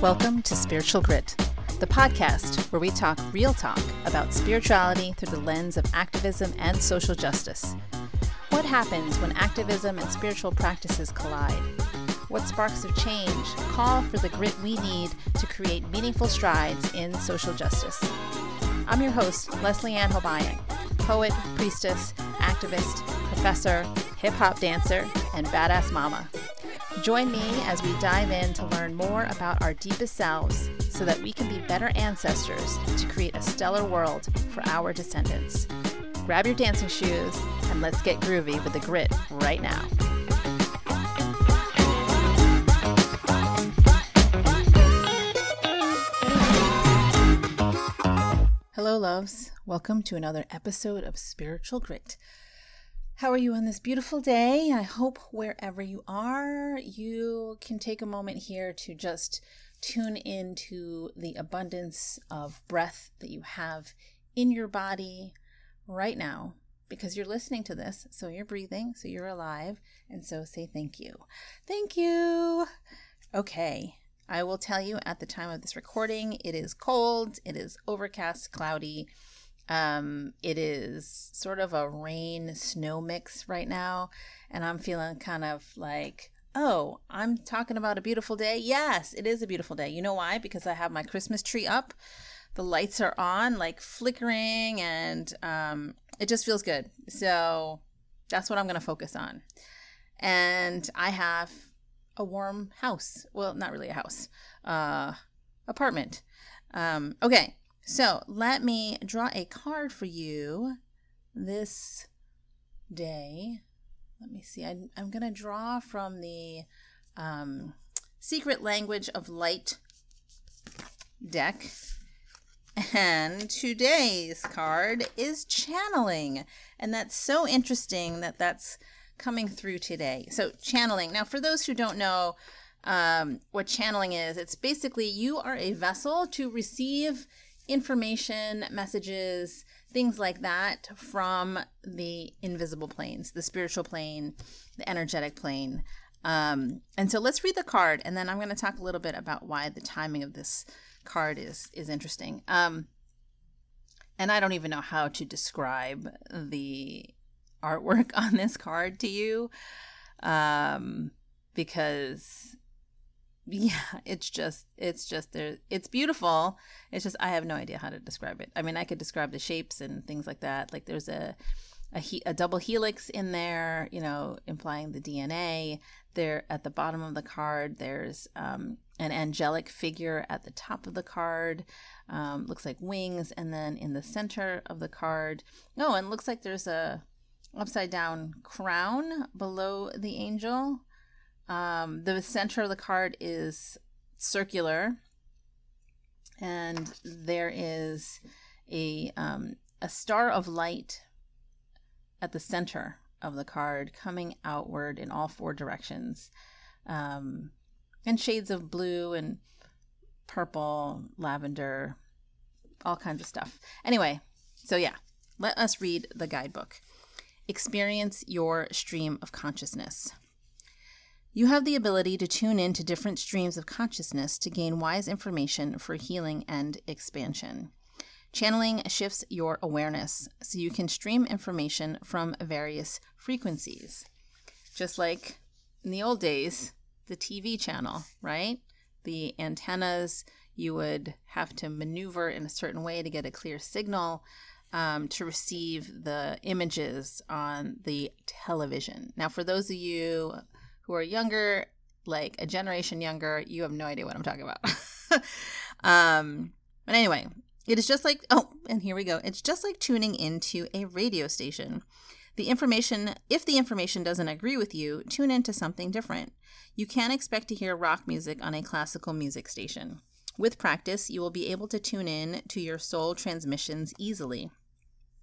Welcome to Spiritual Grit, the podcast where we talk real talk about spirituality through the lens of activism and social justice. What happens when activism and spiritual practices collide? What sparks of change call for the grit we need to create meaningful strides in social justice? I'm your host, Leslie Ann Hobayan, poet, priestess, activist, professor, hip hop dancer, and badass mama. Join me as we dive in to learn more about our deepest selves so that we can be better ancestors to create a stellar world for our descendants. Grab your dancing shoes and let's get groovy with the grit right now. Hello, loves. Welcome to another episode of Spiritual Grit. How are you on this beautiful day? I hope wherever you are, you can take a moment here to just tune into the abundance of breath that you have in your body right now because you're listening to this. So you're breathing, so you're alive. And so say thank you. Thank you. Okay. I will tell you at the time of this recording, it is cold, it is overcast, cloudy um, it is sort of a rain snow mix right now, and I'm feeling kind of like, oh, I'm talking about a beautiful day. Yes, it is a beautiful day. You know why? Because I have my Christmas tree up, the lights are on, like flickering, and um, it just feels good. So that's what I'm going to focus on. And I have a warm house. Well, not really a house, uh, apartment. Um, okay, so let me draw a card for you this day. Let me see. I, am going to draw from the um, Secret Language of Light deck. And today's card is channeling. And that's so interesting that that's coming through today. So, channeling. Now, for those who don't know um, what channeling is, it's basically you are a vessel to receive information, messages, things like that from the invisible planes, the spiritual plane, the energetic plane. Um, and so let's read the card, and then I'm going to talk a little bit about why the timing of this card is is interesting. Um, and I don't even know how to describe the artwork on this card to you, um, because yeah it's just it's just there it's beautiful. It's just i have no idea how to describe it. I mean i could describe the shapes and things like that. Like there's a a, he, a double helix in there you know implying the dna there at the bottom of the card there's um, an angelic figure at the top of the card um, looks like wings and then in the center of the card oh and looks like there's a upside down crown below the angel um, the center of the card is circular, and there is a um, a star of light at the center of the card, coming outward in all four directions, um, and shades of blue and purple, lavender, all kinds of stuff. Anyway, so yeah, let us read the guidebook. Experience your stream of consciousness. You have the ability to tune in to different streams of consciousness to gain wise information for healing and expansion. Channeling shifts your awareness so you can stream information from various frequencies. Just like in the old days, the TV channel, right? The antennas, you would have to maneuver in a certain way to get a clear signal um, to receive the images on the television. Now, for those of you who are younger, like a generation younger, you have no idea what I'm talking about. um, but anyway, it is just like, oh, and here we go. It's just like tuning into a radio station. The information, if the information doesn't agree with you, tune into something different. You can't expect to hear rock music on a classical music station. With practice, you will be able to tune in to your soul transmissions easily.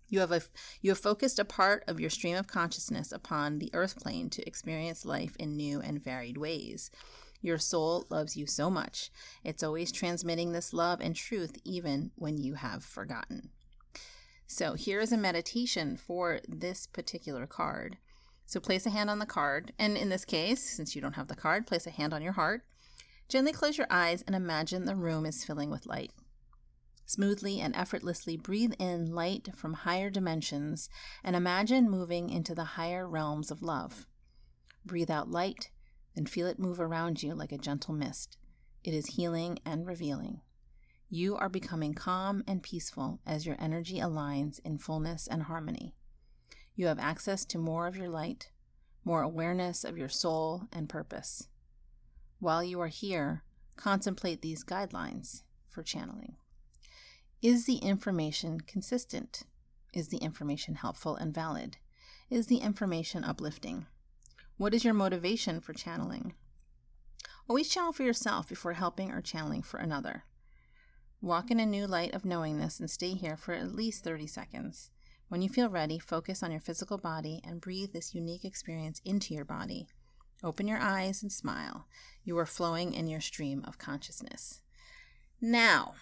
You have, a, you have focused a part of your stream of consciousness upon the earth plane to experience life in new and varied ways. Your soul loves you so much. It's always transmitting this love and truth even when you have forgotten. So here is a meditation for this particular card. So place a hand on the card, and in this case, since you don't have the card, place a hand on your heart. Gently close your eyes and imagine the room is filling with light. Smoothly and effortlessly breathe in light from higher dimensions and imagine moving into the higher realms of love. Breathe out light, then feel it move around you like a gentle mist. It is healing and revealing. You are becoming calm and peaceful as your energy aligns in fullness and harmony. You have access to more of your light, more awareness of your soul and purpose. While you are here, contemplate these guidelines for channeling. Is the information consistent? Is the information helpful and valid? Is the information uplifting? What is your motivation for channeling? Always channel for yourself before helping or channeling for another. Walk in a new light of knowingness and stay here for at least 30 seconds. When you feel ready, focus on your physical body and breathe this unique experience into your body. Open your eyes and smile. You are flowing in your stream of consciousness. Now,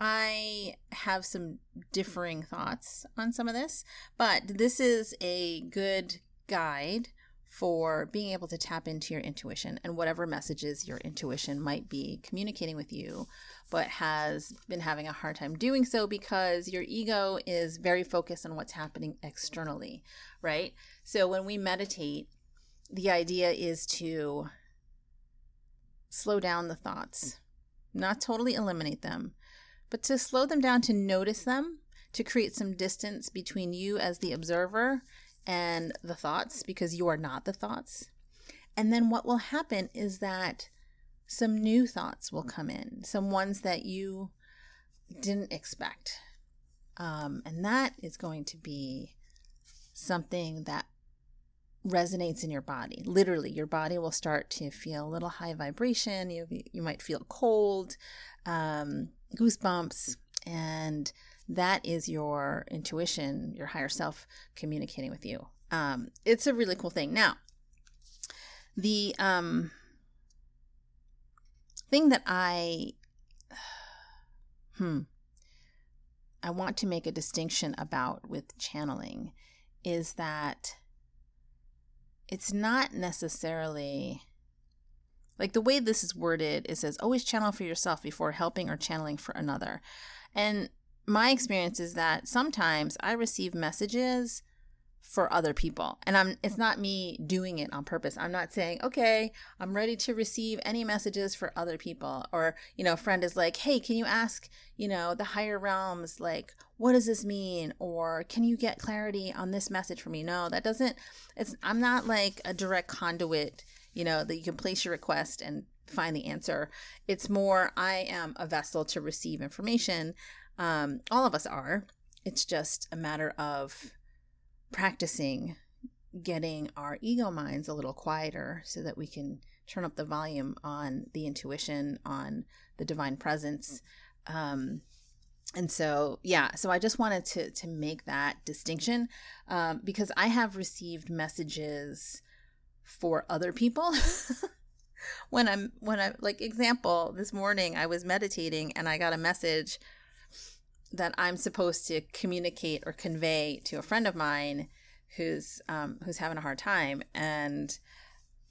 I have some differing thoughts on some of this, but this is a good guide for being able to tap into your intuition and whatever messages your intuition might be communicating with you, but has been having a hard time doing so because your ego is very focused on what's happening externally, right? So when we meditate, the idea is to slow down the thoughts, not totally eliminate them, but to slow them down to notice them, to create some distance between you as the observer and the thoughts because you are not the thoughts. And then what will happen is that some new thoughts will come in, some ones that you didn't expect. Um, and that is going to be something that resonates in your body. Literally, your body will start to feel a little high vibration. You, you might feel cold, um, goosebumps, and that is your intuition, your higher self communicating with you. Um, it's a really cool thing. Now, the um, thing that I, hmm, I want to make a distinction about with channeling is that it's not necessarily like the way this is worded, it says always channel for yourself before helping or channeling for another. And my experience is that sometimes I receive messages for other people and i'm it's not me doing it on purpose. I'm not saying okay i'm ready to receive any messages for other people or you know a friend is like hey can you ask you know the higher realms like what does this mean? Or can you get clarity on this message for me? No that doesn't it's i'm not like a direct conduit you know that you can place your request and find the answer it's more i am a vessel to receive information um, all of us are. It's just a matter of practicing getting our ego minds a little quieter so that we can turn up the volume on the intuition, on the divine presence. Um, and so, yeah, so I just wanted to to make that distinction um, because I have received messages for other people. when I'm when I'm like example this morning I was meditating and I got a message that I'm supposed to communicate or convey to a friend of mine who's um, who's having a hard time and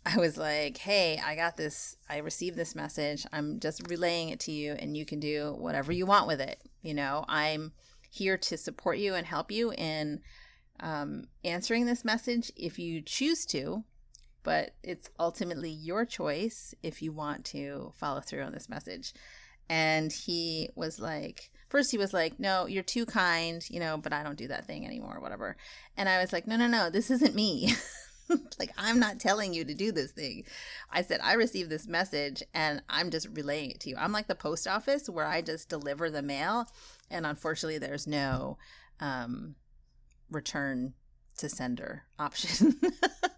I was like, "Hey, I got this. I received this message. I'm just relaying it to you and you can do whatever you want with it. You know, I'm here to support you and help you in um, answering this message if you choose to, but it's ultimately your choice if you want to follow through on this message." And he was like, first he was like, no, you're too kind, you know, but I don't do that thing anymore, whatever. And I was like, no, no, no, this isn't me. like, I'm not telling you to do this thing. I said, I received this message and I'm just relaying it to you. I'm like the post office where I just deliver the mail. And unfortunately, there's no um, return to sender option.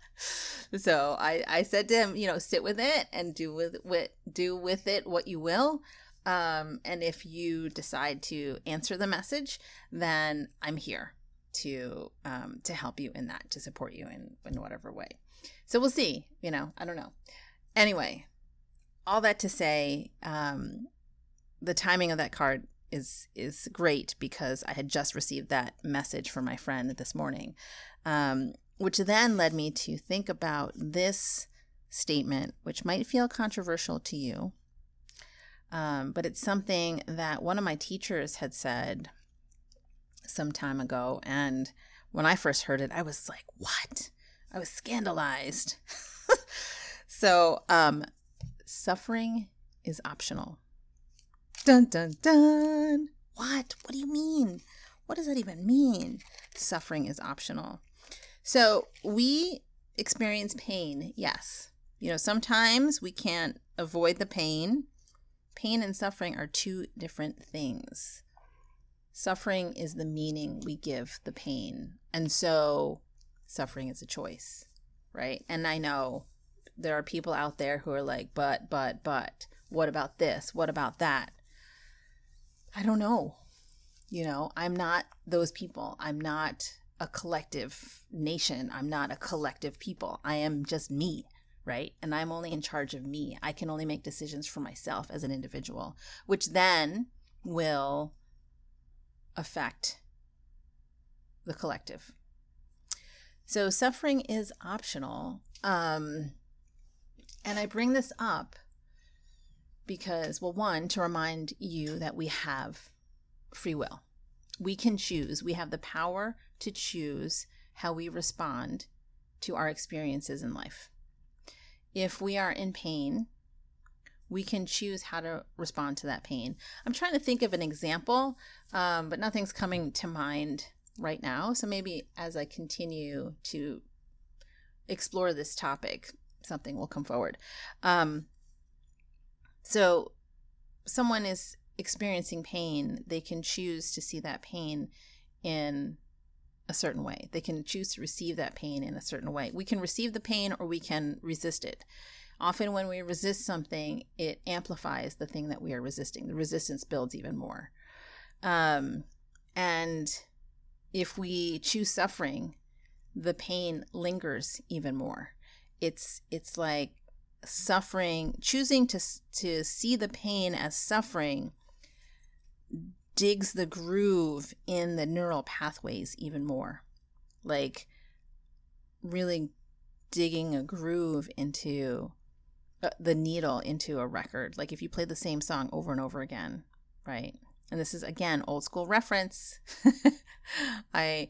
so I, I said to him, you know, sit with it and do with, with do with it what you will. Um, and if you decide to answer the message, then I'm here to um, to help you in that, to support you in, in whatever way. So we'll see. You know, I don't know. Anyway, all that to say, um, the timing of that card is is great because I had just received that message from my friend this morning, um, which then led me to think about this statement, which might feel controversial to you, um, but it's something that one of my teachers had said some time ago, and when I first heard it, I was like, "What?" I was scandalized. so, um, suffering is optional. Dun dun dun. What? What do you mean? What does that even mean? Suffering is optional. So we experience pain, yes. You know, sometimes we can't avoid the pain. Pain and suffering are two different things. Suffering is the meaning we give the pain. And so suffering is a choice, right? And I know there are people out there who are like, but, but, but, what about this? What about that? I don't know. You know, I'm not those people. I'm not a collective nation. I'm not a collective people. I am just me, right? And I'm only in charge of me. I can only make decisions for myself as an individual, which then will affect the collective. So suffering is optional. Um, and I bring this up because, well, one, to remind you that we have free will. We can choose, we have the power to choose how we respond to our experiences in life. If we are in pain, we can choose how to respond to that pain. I'm trying to think of an example, um, but nothing's coming to mind right now. So maybe as I continue to explore this topic, something will come forward. Um, so, someone is experiencing pain, they can choose to see that pain in a certain way. They can choose to receive that pain in a certain way. We can receive the pain or we can resist it. Often, when we resist something, it amplifies the thing that we are resisting. The resistance builds even more. Um, and if we choose suffering, the pain lingers even more. It's it's like suffering, choosing to to see the pain as suffering digs the groove in the neural pathways even more. Like really digging a groove into uh, the needle into a record. Like if you play the same song over and over again, right? And this is again old school reference. I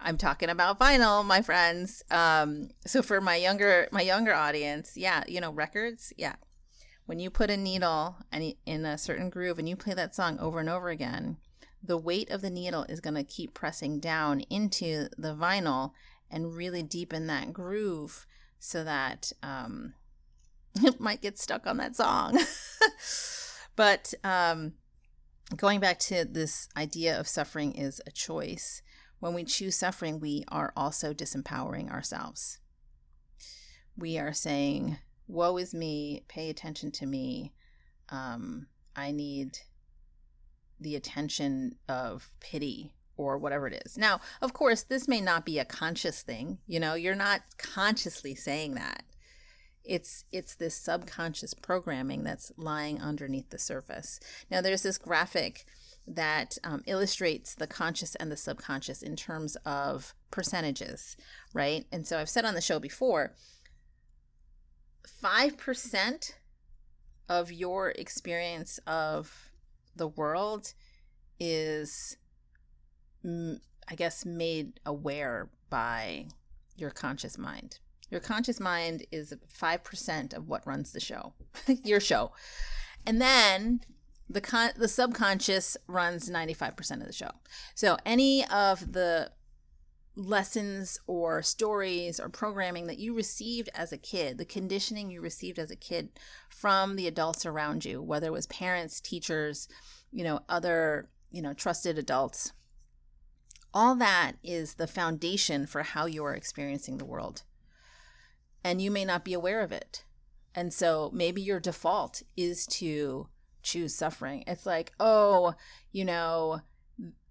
I'm talking about vinyl, my friends. Um, so for my younger my younger audience, yeah, you know, records, yeah. When you put a needle in a certain groove and you play that song over and over again, the weight of the needle is going to keep pressing down into the vinyl and really deepen that groove so that um, it might get stuck on that song. but um, going back to this idea of suffering is a choice when we choose suffering, we are also disempowering ourselves. We are saying, Woe is me, pay attention to me. Um, I need the attention of pity or whatever it is. Now, of course, this may not be a conscious thing. You know, you're not consciously saying that. It's it's this subconscious programming that's lying underneath the surface. Now, there's this graphic that um, illustrates the conscious and the subconscious in terms of percentages, right? And so I've said on the show before 5% of your experience of the world is, I guess, made aware by your conscious mind. Your conscious mind is 5% of what runs the show, your show. And then the con- the subconscious runs 95% of the show. So any of the lessons or stories or programming that you received as a kid, the conditioning you received as a kid from the adults around you, whether it was parents, teachers, you know, other, you know, trusted adults, all that is the foundation for how you are experiencing the world. And you may not be aware of it. And so maybe your default is to choose suffering. It's like, oh, you know,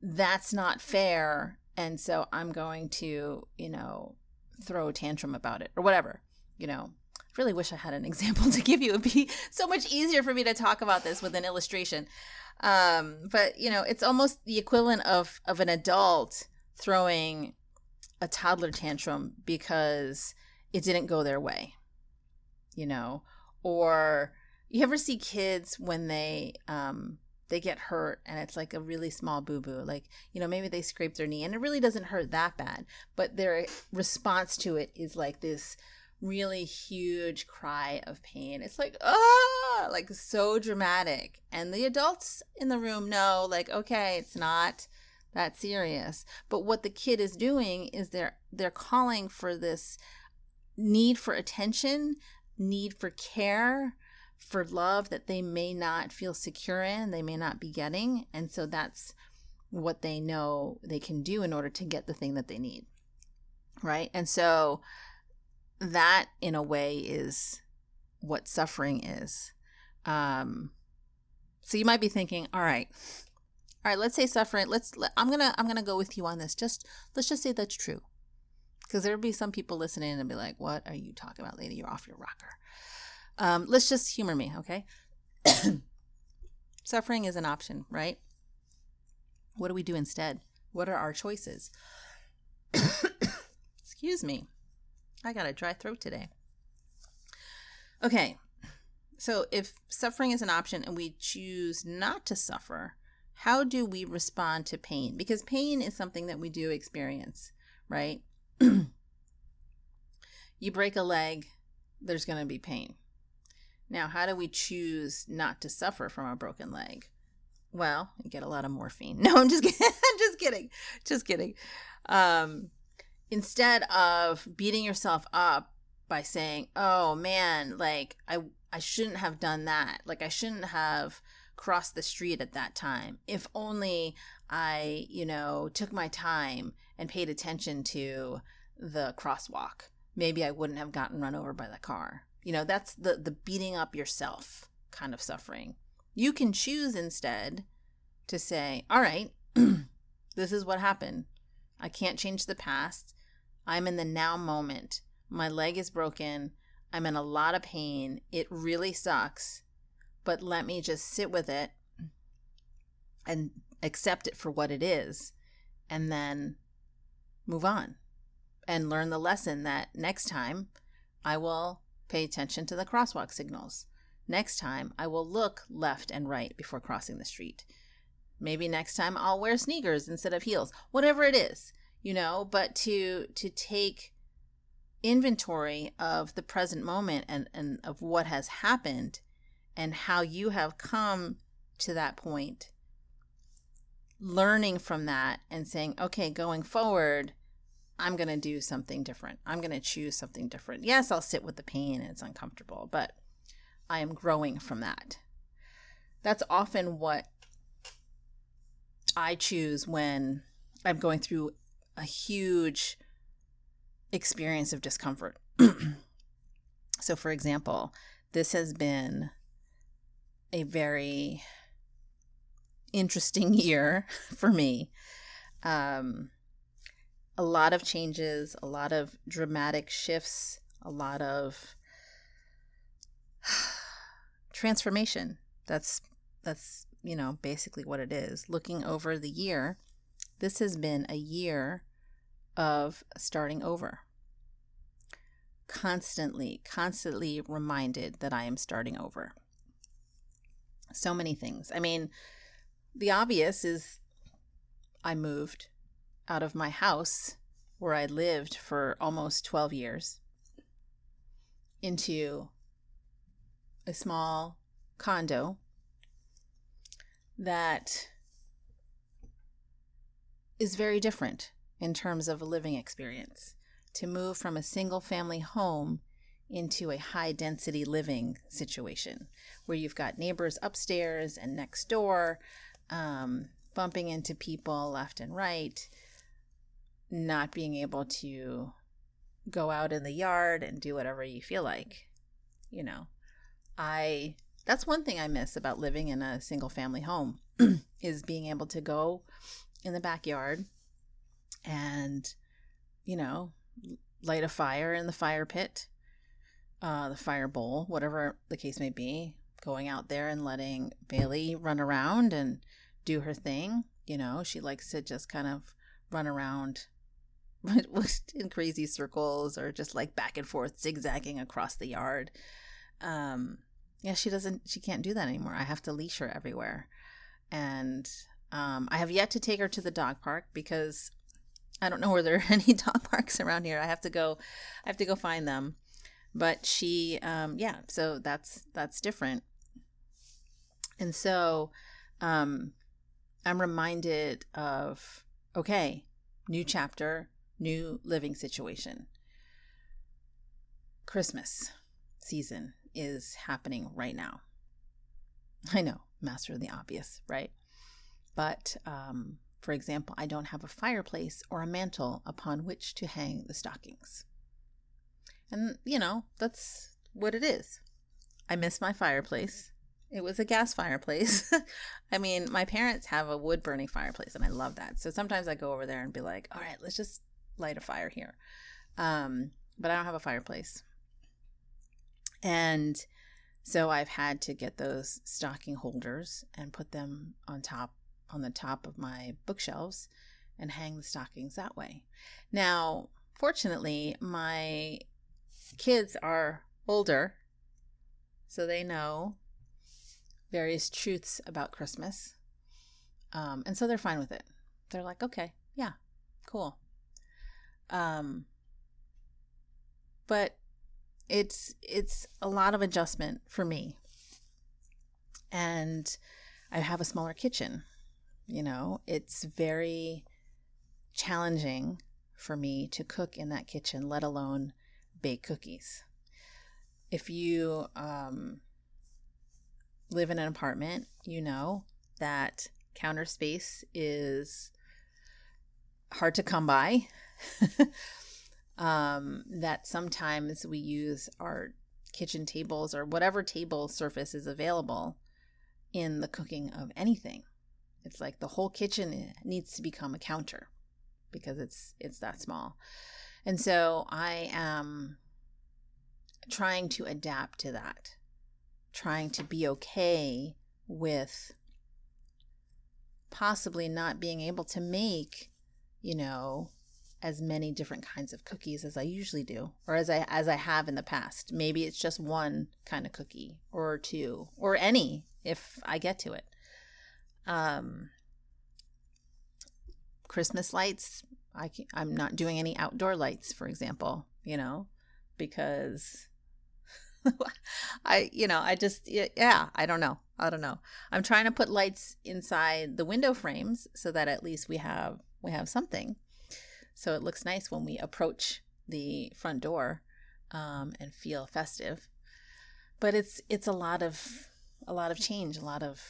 that's not fair. And so I'm going to, you know, throw a tantrum about it or whatever, you know. I really wish I had an example to give you. It'd be so much easier for me to talk about this with an illustration. um, but you know, it's almost the equivalent of of an adult throwing a toddler tantrum because it didn't go their way. You know, or you ever see kids when they um they get hurt and it's like a really small boo boo like you know maybe they scrape their knee and it really doesn't hurt that bad but their response to it is like this really huge cry of pain. It's like ah! like so dramatic. And the adults in the room know like okay it's not that serious. But what the kid is doing is they're they're calling for this need for attention need for care for love that they may not feel secure in, they may not be getting. And so that's what they know they can do in order to get the thing that they need. Right. And so that, in a way, is what suffering is. Um, so you might be thinking, all right, all right, let's say suffering. Let's. Let, I'm gonna. I'm gonna go with you on this. Just let's just say that's true, because there'll be some people listening and be like, "What are you talking about, lady? You're off your rocker." Um, let's just humor me, okay? Suffering is an option, right? What do we do instead? What are our choices? Excuse me. I got a dry throat today. Okay. So, if suffering is an option and we choose not to suffer, how do we respond to pain? Because pain is something that we do experience, right? you break a leg, there's going to be pain. Now, how do we choose not to suffer from a broken leg? Well, you get a lot of morphine. No, I'm just kidding. Just kidding. Just kidding. Um, instead of beating yourself up by saying, "Oh man, like I I shouldn't have done that. Like I shouldn't have crossed the street at that time. If only I, you know, took my time and paid attention to the crosswalk. Maybe I wouldn't have gotten run over by the car." You know, that's the the beating up yourself kind of suffering. You can choose instead to say, "All right, this is what happened. I can't change the past. I'm in the now moment. My leg is broken. I'm in a lot of pain. It really sucks. But let me just sit with it and accept it for what it is and then move on and learn the lesson that next time I will Pay attention to the crosswalk signals. Next time, I will look left and right before crossing the street. Maybe next time I'll wear sneakers instead of heels. Whatever it is, you know, but to to take inventory of the present moment and, and of what has happened and how you have come to that point learning from that and saying okay going forward I'm going to do something different. I'm going to choose something different. Yes, I'll sit with the pain and it's uncomfortable, but I am growing from that. That's often what I choose when I'm going through a huge experience of discomfort. so, for example, this has been a very interesting year for me. Um, a lot of changes, a lot of dramatic shifts, a lot of transformation. That's that's, you know, basically what it is. Looking over the year, this has been a year of starting over. Constantly, constantly reminded that I am starting over. So many things. I mean, the obvious is I moved out of my house where I lived for almost 12 years into a small condo that is very different in terms of a living experience. To move from a single family home into a high density living situation where you've got neighbors upstairs and next door, um, bumping into people left and right, not being able to go out in the yard and do whatever you feel like. You know, I that's one thing I miss about living in a single family home is being able to go in the backyard and you know, light a fire in the fire pit, uh the fire bowl, whatever the case may be, going out there and letting Bailey run around and do her thing. You know, she likes to just kind of run around in crazy circles or just like back and forth zigzagging across the yard. Um, yeah, she doesn't, she can't do that anymore. I have to leash her everywhere. And um, I have yet to take her to the dog park because I don't know where there are any dog parks around here. I have to go, I have to go find them. But she, um, yeah, so that's that's different. And so, um, I'm reminded of okay, new chapter, new living situation. Christmas season is happening right now. I know, master of the obvious, right? But um, for example, I don't have a fireplace or a mantle upon which to hang the stockings. And, you know, that's what it is. I miss my fireplace. It was a gas fireplace. I mean, my parents have a wood burning fireplace, and I love that. So sometimes I go over there and be like, all right, let's just light a fire here. Um, but I don't have a fireplace. And so I've had to get those stocking holders and put them on top on the top of my bookshelves and hang the stockings that way. Now, fortunately, my kids are older, so they know various truths about Christmas. Um, and so they're fine with it. They're like, okay, yeah, cool. Um, but it's it's a lot of adjustment for me. And I have a smaller kitchen. You know, it's very challenging for me to cook in that kitchen, let alone bake cookies. If you um, live in an apartment, you know that counter space is hard to come by. um, that sometimes we use our kitchen tables or whatever table surface is available in the cooking of anything. It's like the whole kitchen needs to become a counter because it's it's that small. And so I am trying to adapt to that, trying to be okay with possibly not being able to make, you know, as many different kinds of cookies as I usually do or as I as I have in the past. Maybe it's just one kind of cookie or two or any if I get to it. Um Christmas lights, I I'm not doing any outdoor lights for example, you know, because I, you know, I just, yeah, I don't know. I don't know. I'm trying to put lights inside the window frames so that at least we have we have something. So it looks nice when we approach the front door um, and feel festive. But it's it's a lot of a lot of change, a lot of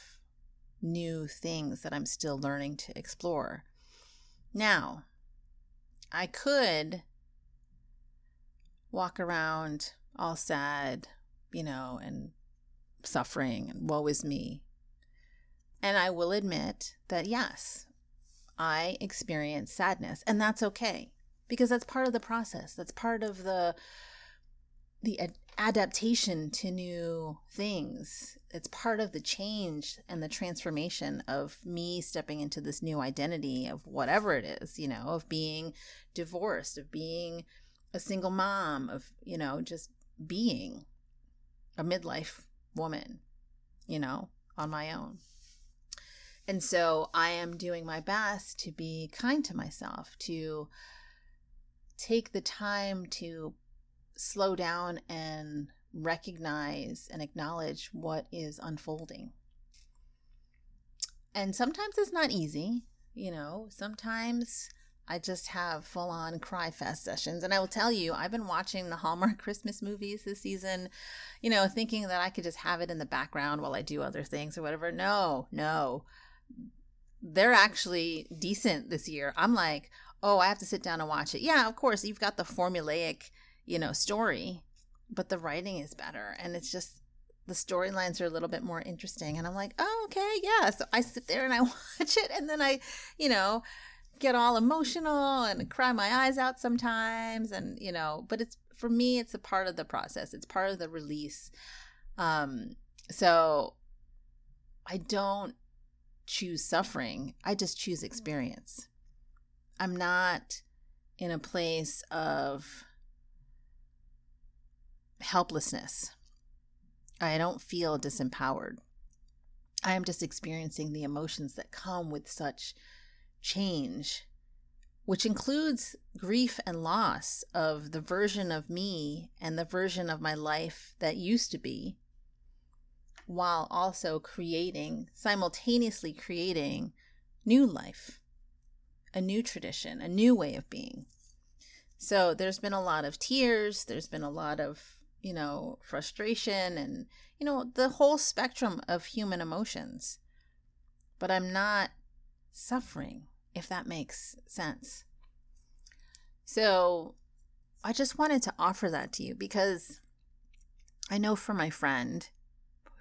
new things that I'm still learning to explore. Now, I could walk around all sad, you know, and suffering and woe is me. And I will admit that yes, I experience sadness, and that's okay because that's part of the process. That's part of the the ad- adaptation to new things. It's part of the change and the transformation of me stepping into this new identity of whatever it is, you know, of being divorced, of being a single mom, of, you know, just being a midlife woman, you know, on my own. And so I am doing my best to be kind to myself, to take the time to slow down and recognize and acknowledge what is unfolding. And sometimes it's not easy, you know, sometimes I just have full on cry fest sessions. And I will tell you, I've been watching the Hallmark Christmas movies this season, you know, thinking that I could just have it in the background while I do other things or whatever. No, no. They're actually decent this year. I'm like, oh, I have to sit down and watch it. Yeah, of course, you've got the formulaic, you know, story, but the writing is better. And it's just, the storylines are a little bit more interesting. And I'm like, oh, okay, yeah. So I sit there and I watch it. And then I, you know, get all emotional and cry my eyes out sometimes and you know but it's for me it's a part of the process it's part of the release um So I don't choose suffering, I just choose mm. experience. I'm not in a place of helplessness. I don't feel disempowered. I am just experiencing the emotions that come with such change, which includes grief and loss of the version of me and the version of my life that used to be, while also creating, simultaneously creating new life, a new tradition, a new way of being. So there's been a lot of tears, there's been a lot of you know, frustration and, you know, the whole spectrum of human emotions. But I'm not suffering, if that makes sense. So I just wanted to offer that to you because I know for my friend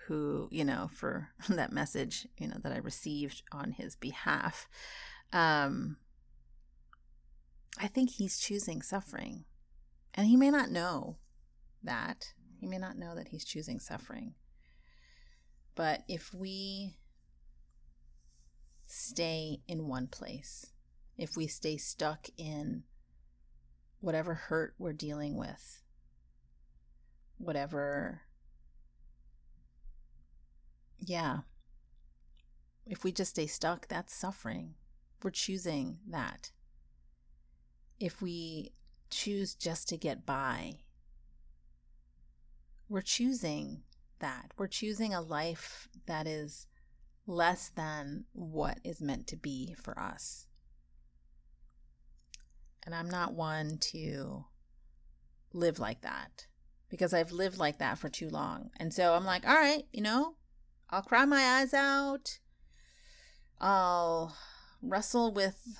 who, you know, for that message, you know, that I received on his behalf, um, I think he's choosing suffering. And he may not know that. He may not know that he's choosing suffering. But if we stay in one place, if we stay stuck in whatever hurt we're dealing with, whatever, yeah, if we just stay stuck, that's suffering. We're choosing that. If we choose just to get by, we're choosing that. We're choosing a life that is less than what is meant to be for us. And I'm not one to live like that because I've lived like that for too long. And so I'm like, all right, you know, I'll cry my eyes out. I'll wrestle with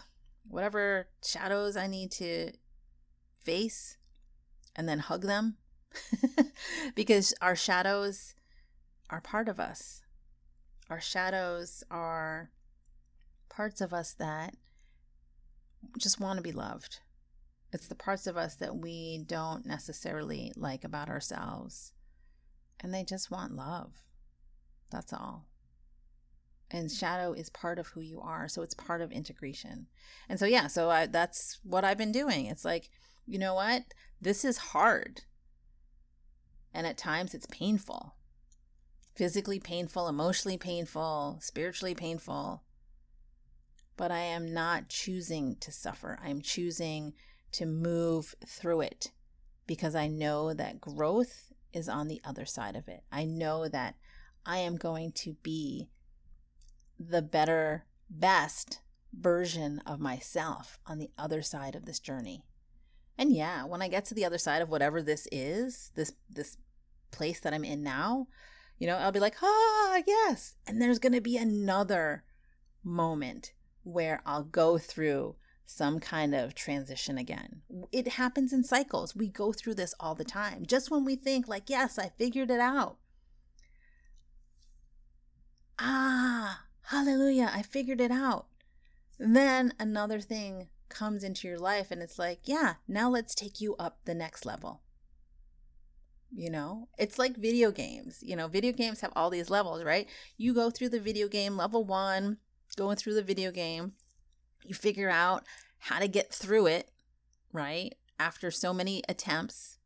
whatever shadows I need to face and then hug them because our shadows are part of us. Our shadows are parts of us that just want to be loved. It's the parts of us that we don't necessarily like about ourselves. And they just want love. That's all. And shadow is part of who you are. So it's part of integration. And so, yeah, so I, that's what I've been doing. It's like, you know what? This is hard. And at times it's painful physically painful, emotionally painful, spiritually painful. But I am not choosing to suffer. I'm choosing to move through it because I know that growth is on the other side of it. I know that I am going to be the better, best version of myself on the other side of this journey. And yeah, when I get to the other side of whatever this is, this this place that I'm in now, you know, I'll be like, "Ah, yes." And there's going to be another moment where I'll go through some kind of transition again. It happens in cycles. We go through this all the time. Just when we think like, "Yes, I figured it out." Ah, hallelujah, I figured it out. Then another thing comes into your life and it's like, yeah, now let's take you up the next level. You know, it's like video games. You know, video games have all these levels, right? You go through the video game, level one, going through the video game, you figure out how to get through it, right? After so many attempts,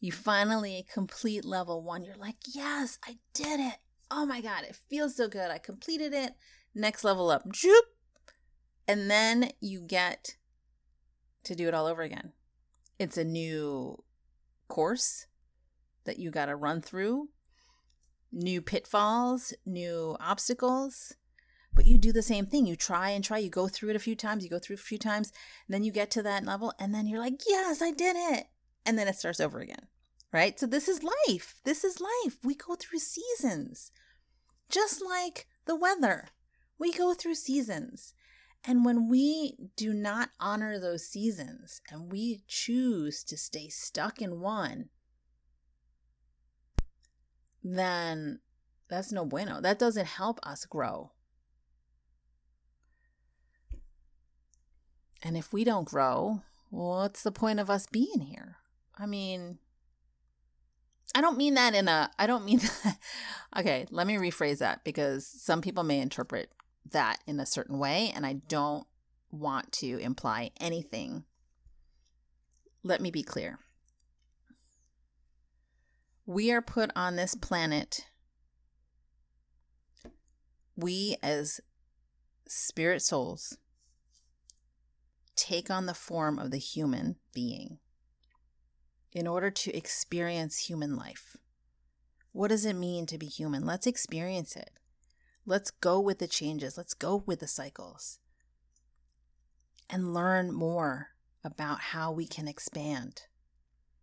you finally complete level one. You're like, yes, I did it. Oh my God, it feels so good. I completed it. Next level up. And then you get to do it all over again. It's a new course that you got to run through, new pitfalls, new obstacles. But you do the same thing. You try and try. You go through it a few times. You go through a few times. then you get to that level. And then you're like, yes, I did it. And then it starts over again. Right? So this is life. This is life. We go through seasons. Just like the weather, we go through seasons. And when we do not honor those seasons and we choose to stay stuck in one, then that's no bueno. That doesn't help us grow. And if we don't grow, what's the point of us being here? I mean, I don't mean that in a, I don't mean that. okay, let me rephrase that because some people may interpret that in a certain way, and I don't want to imply anything. Let me be clear. We are put on this planet, we as spirit souls take on the form of the human being in order to experience human life. What does it mean to be human? Let's experience it. Let's go with the changes. Let's go with the cycles and learn more about how we can expand.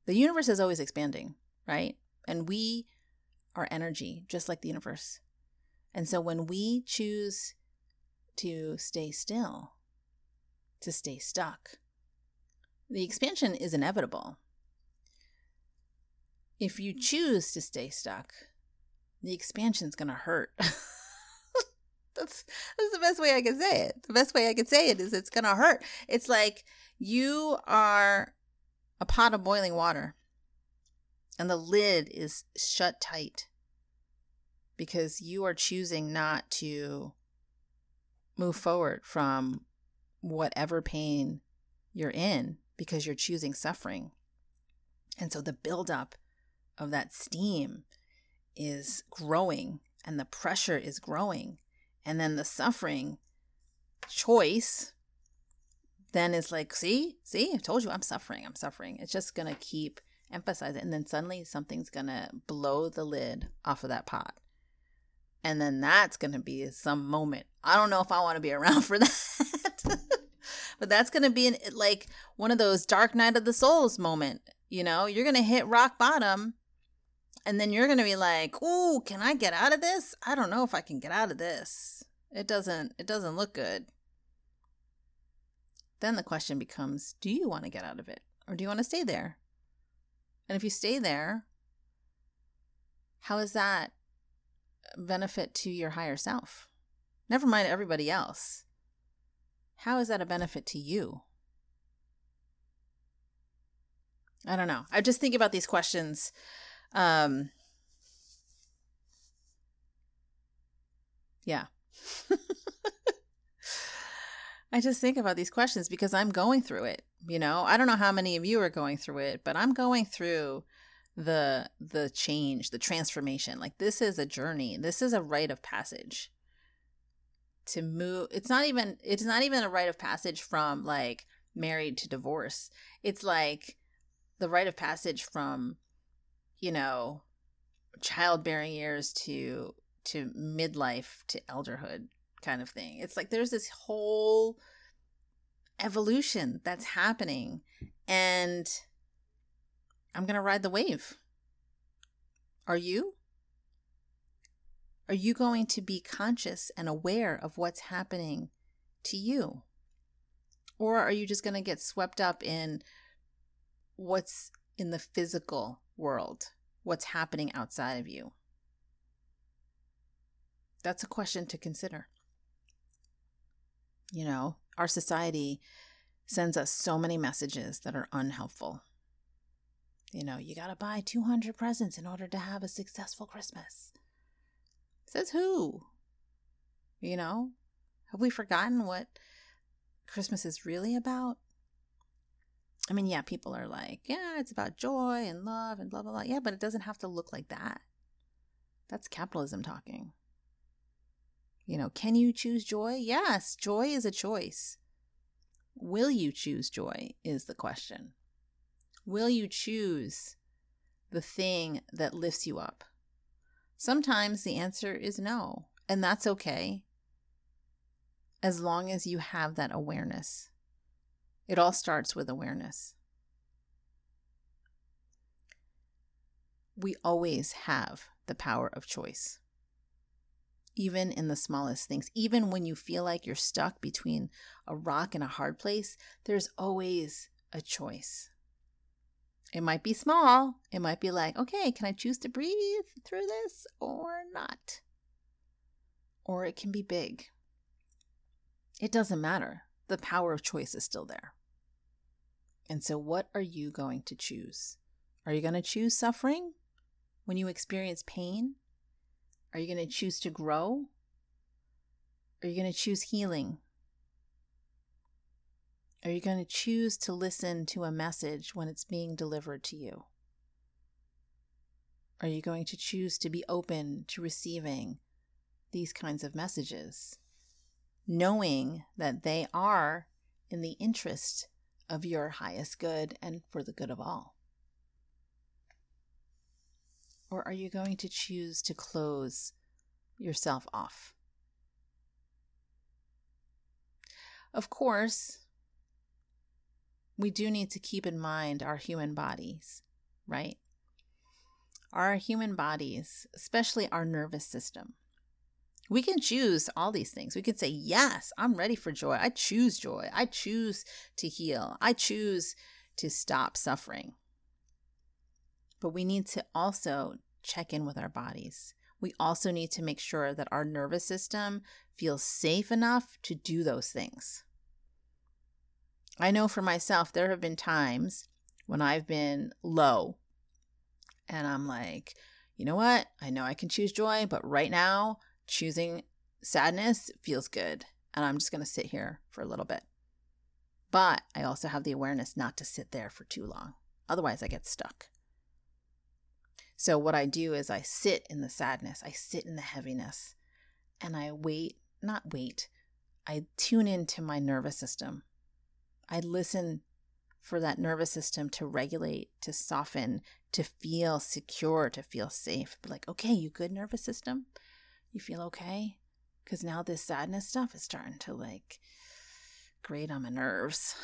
The universe is always expanding, right? And we are energy, just like the universe. And so when we choose to stay still, to stay stuck, the expansion is inevitable. If you choose to stay stuck, the expansion's going to hurt. that's that's the best way I can say it. The best way I can say it is it's going to hurt. It's like you are a pot of boiling water and the lid is shut tight because you are choosing not to move forward from whatever pain you're in because you're choosing suffering. And so the buildup of that steam is growing and the pressure is growing. And then the suffering choice then is like, see, see, I told you I'm suffering. I'm suffering. It's just going to keep emphasizing. And then suddenly something's going to blow the lid off of that pot. And then that's going to be some moment. I don't know if I want to be around for that. but that's going to be an, like one of those dark night of the souls moment. You know, you're going to hit rock bottom and then you're going to be like, "Ooh, can I get out of this? I don't know if I can get out of this. It doesn't it doesn't look good." Then the question becomes, do you want to get out of it or do you want to stay there? And if you stay there, how is that benefit to your higher self? Never mind everybody else. How is that a benefit to you? I don't know. I just think about these questions. Um, yeah. I just think about these questions because I'm going through it. You know, I don't know how many of you are going through it, but I'm going through the the change, the transformation. Like this is a journey. This is a rite of passage. To move it's not even it's not even a rite of passage from like married to divorce. It's like the rite of passage from you know childbearing years to to midlife to elderhood kind of thing. It's like there's this whole evolution that's happening and I'm to ride the wave. Are you? Are you going to be conscious and aware of what's happening to you? Or are you just going to get swept up in what's in the physical world, what's happening outside of you? That's a question to consider. You know, our society sends us so many messages that are unhelpful. You know, you got to buy 200 presents in order to have a successful Christmas. Says who? You know, have we forgotten what Christmas is really about? I mean, yeah, people are like, yeah, it's about joy and love and blah, blah, blah. Yeah, but it doesn't have to look like that. That's capitalism talking. You know, can you choose joy? Yes, joy is a choice. Will you choose joy? Is the question. Will you choose the thing that lifts you up? Sometimes the answer is no, and that's okay as long as you have that awareness. It all starts with awareness. We always have the power of choice even in the smallest things. Even when you feel like you're stuck between a rock and a hard place, there's always a choice. It might be small. It might be like, okay, can I choose to breathe through this or not? Or it can be big. It doesn't matter. The power of choice is still there. And so, what are you going to choose? Are you going to choose suffering When you experience pain, are you going to choose to grow? Are you going to choose healing? Are you going to choose to listen to a message when it's being delivered to you? Are you going to choose to be open to receiving these kinds of messages, knowing that they are in the interest of your highest good and for the good of all? Or are you going to choose to close yourself off? Of course, we do need to keep in mind our human bodies, right? Our human bodies, especially our nervous system. We can choose all these things. We can say, Yes, I'm ready for joy. I choose joy. I choose to heal. I choose to stop suffering. But we need to also check in with our bodies. We also need to make sure that our nervous system feels safe enough to do those things. I know for myself, there have been times when I've been low and I'm like, you know what? I know I can choose joy, but right now, choosing sadness feels good. And I'm just going to sit here for a little bit. But I also have the awareness not to sit there for too long. Otherwise, I get stuck. So, what I do is I sit in the sadness, I sit in the heaviness, and I wait, not wait, I tune into my nervous system I listen for that nervous system to regulate, to soften, to feel secure, to feel safe. Like, okay, you good nervous system? You feel okay? Because now this sadness stuff is starting to like grate on my nerves.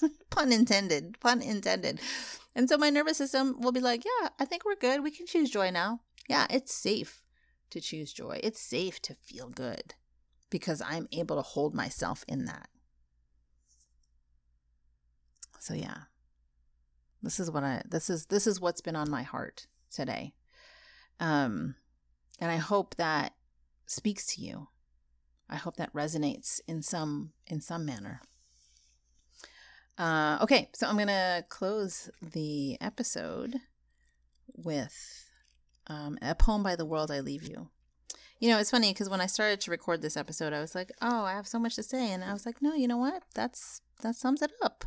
pun intended, pun intended. And so my nervous system will be like, yeah, I think we're good. We can choose joy now. Yeah, it's safe to choose joy. It's safe to feel good because I'm able to hold myself in that. So yeah. This is what I this is this is what's been on my heart today. Um and I hope that speaks to you. I hope that resonates in some in some manner. Uh, okay, so I'm gonna close the episode with um, a poem by the world I leave you. You know, it's funny because when I started to record this episode, I was like, "Oh, I have so much to say," and I was like, "No, you know what? That's that sums it up.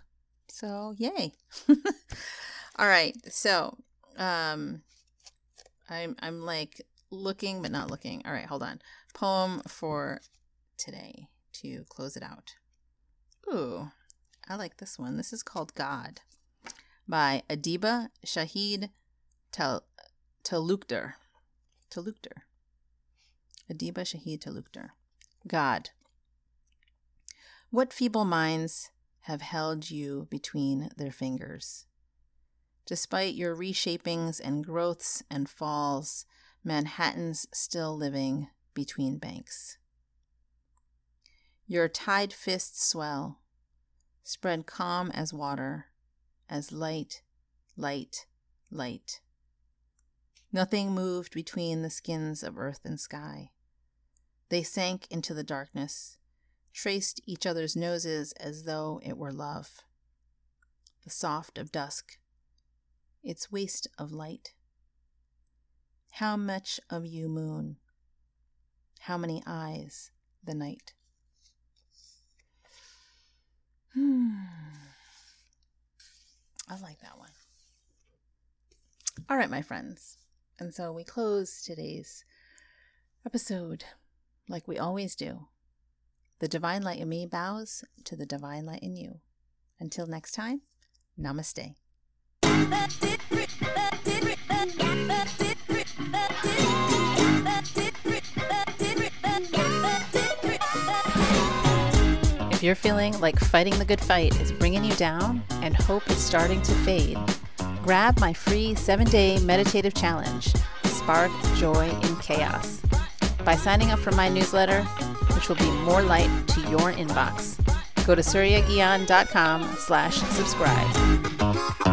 So, yay. All right. So, um I'm I'm like looking but not looking. All right, hold on. Poem for today to close it out. Ooh, I like this one. This is called God by Adeeba Shahid Tal Talukder. Talukder. Adeeba Shahid Talukder. God. What feeble minds have held you between their fingers. Despite your reshapings and growths and falls, Manhattan's still living between banks. Your tied fists swell, spread calm as water, as light, light, light. Nothing moved between the skins of earth and sky. They sank into the darkness, traced each other's noses as though it were love. The soft of dusk, its waste of light. How much of you, moon? How many eyes, the night? Hmm. I like that one. All right, my friends. And so we close today's episode like we always do the divine light in me bows to the divine light in you. Until next time, namaste. If you're feeling like fighting the good fight is bringing you down and hope is starting to fade, grab my free seven day meditative challenge, Spark Joy in Chaos. By signing up for my newsletter, which will be more light to your inbox. Go to suryaguian.com slash subscribe.